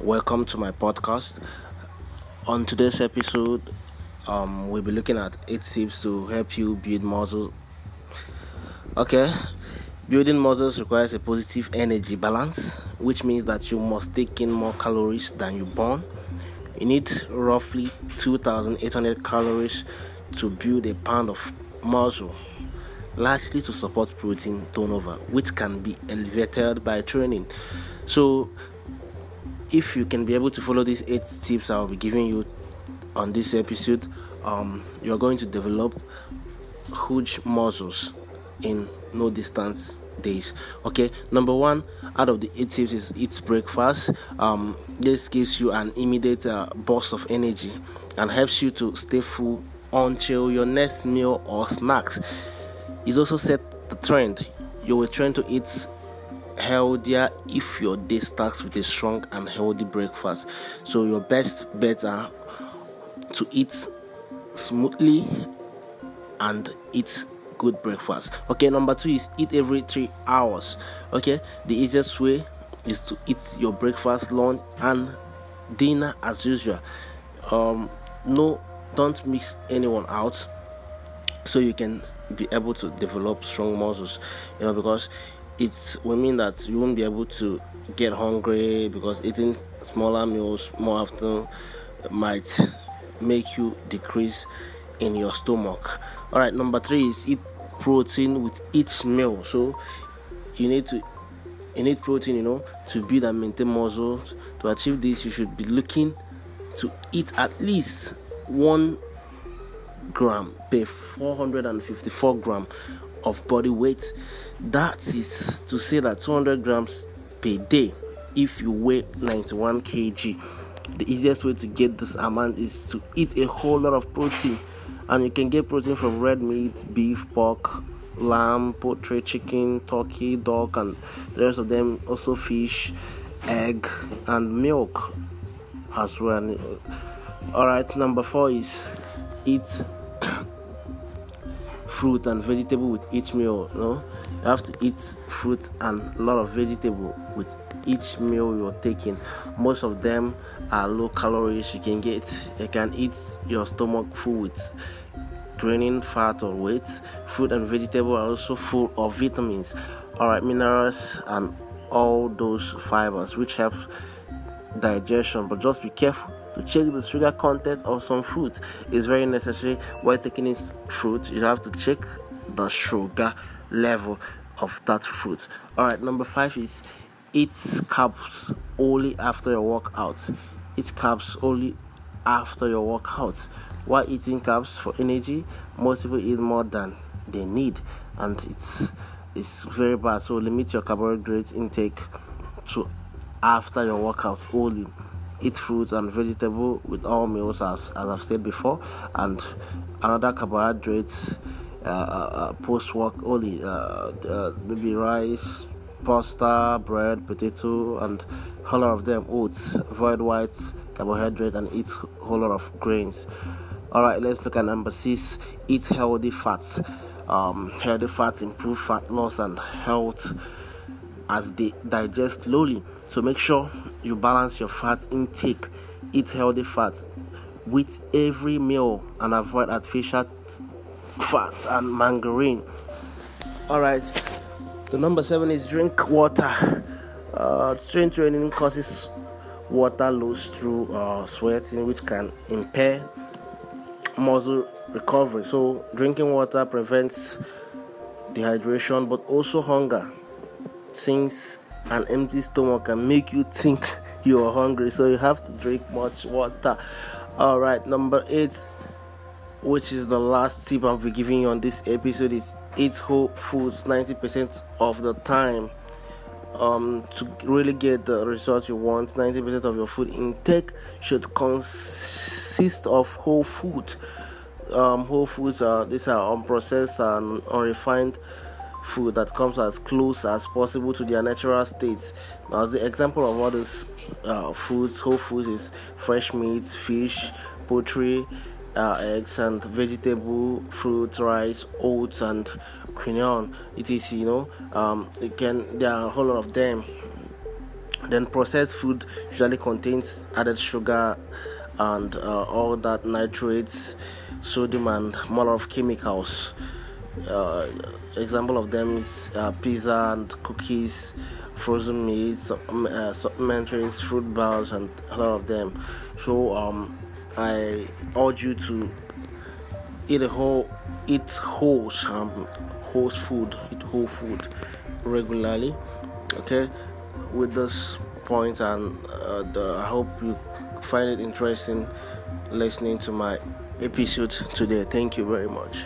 welcome to my podcast. On today's episode, um, we'll be looking at eight tips to help you build muscle. Okay, building muscles requires a positive energy balance, which means that you must take in more calories than you burn. You need roughly 2,800 calories to build a pound of muscle largely to support protein turnover, which can be elevated by training. So, if you can be able to follow these eight tips I'll be giving you on this episode, um, you're going to develop huge muscles in no distance days. Okay, number one out of the eight tips is eat breakfast. Um, this gives you an immediate uh, burst of energy and helps you to stay full until your next meal or snacks. It also set the trend. You will try to eat healthier if your day starts with a strong and healthy breakfast. So your best bets are to eat smoothly and eat good breakfast. Okay, number two is eat every three hours. Okay, the easiest way is to eat your breakfast, lunch, and dinner as usual. Um, no, don't mix anyone out so you can be able to develop strong muscles you know because it will mean that you won't be able to get hungry because eating smaller meals more often might make you decrease in your stomach. All right, number three is eat protein with each meal. So you need to you need protein, you know, to build and maintain muscle. To achieve this, you should be looking to eat at least one gram per 454 gram of body weight. That is to say that 200 grams per day if you weigh 91 kg. The easiest way to get this amount is to eat a whole lot of protein, and you can get protein from red meat, beef, pork, lamb, poultry, chicken, turkey, dog, and the rest of them. Also, fish, egg, and milk as well. All right, number four is eat fruit and vegetable with each meal. Know, you have to eat fruit and a lot of vegetable with each meal you're taking. Most of them are low calories. You can get, you can eat your stomach full with gaining fat or weight. Fruit and vegetable are also full of vitamins, alright, minerals, and all those fibers which help digestion. But just be careful to check the sugar content of some fruit is very necessary while taking this fruit you have to check the sugar level of that fruit. All right number five is eat carbs only after your workout. Eat carbs only after your workout. While eating carbs for energy? Most people eat more than they need and it's it's very bad. So limit your carbohydrate intake to after your workout only eat fruits and vegetable with all meals as, as I've said before and another carbohydrates uh, uh, post work only uh, uh, maybe rice pasta bread potato and whole lot of them oats avoid whites carbohydrate and eat whole lot of grains. All right let's look at number six eat healthy fats. Um, healthy fats improve fat loss and health as they digest slowly. So make sure you balance your fat intake, eat healthy fats with every meal, and avoid artificial fats and margarine. All right. The number seven is drink water. Uh, strength training causes water loss through uh, sweating, which can impair muscle recovery. So, drinking water prevents dehydration but also hunger since an empty stomach can make you think you are hungry. So you have to drink much water. All right number eight which is the last tip i'll be giving you on this episode is eat whole foods 90% of the time um, to really get the result you want. 90% of your food intake should consist of whole food. Um, whole foods are these are unprocessed and unrefined food that comes as close as possible to their natural states. Now, as the example of all these uh, foods, whole foods is fresh meats, fish, poultry, uh, eggs, and vegetable, fruit, rice, oats, and quinoa, etc. You know, um, can there are a whole lot of them. then processed food usually contains added sugar and uh, all that nitrates sodium and more of chemicals uh, example of them is uh, pizza and cookies frozen meats uh, fruit bars and a lot of them. So um, i urge you to eat a whole eat whole um, whole food eat whole food regularly okay? With those points and uh, the, i hope you find it interesting listening to my episode today. Thank you very much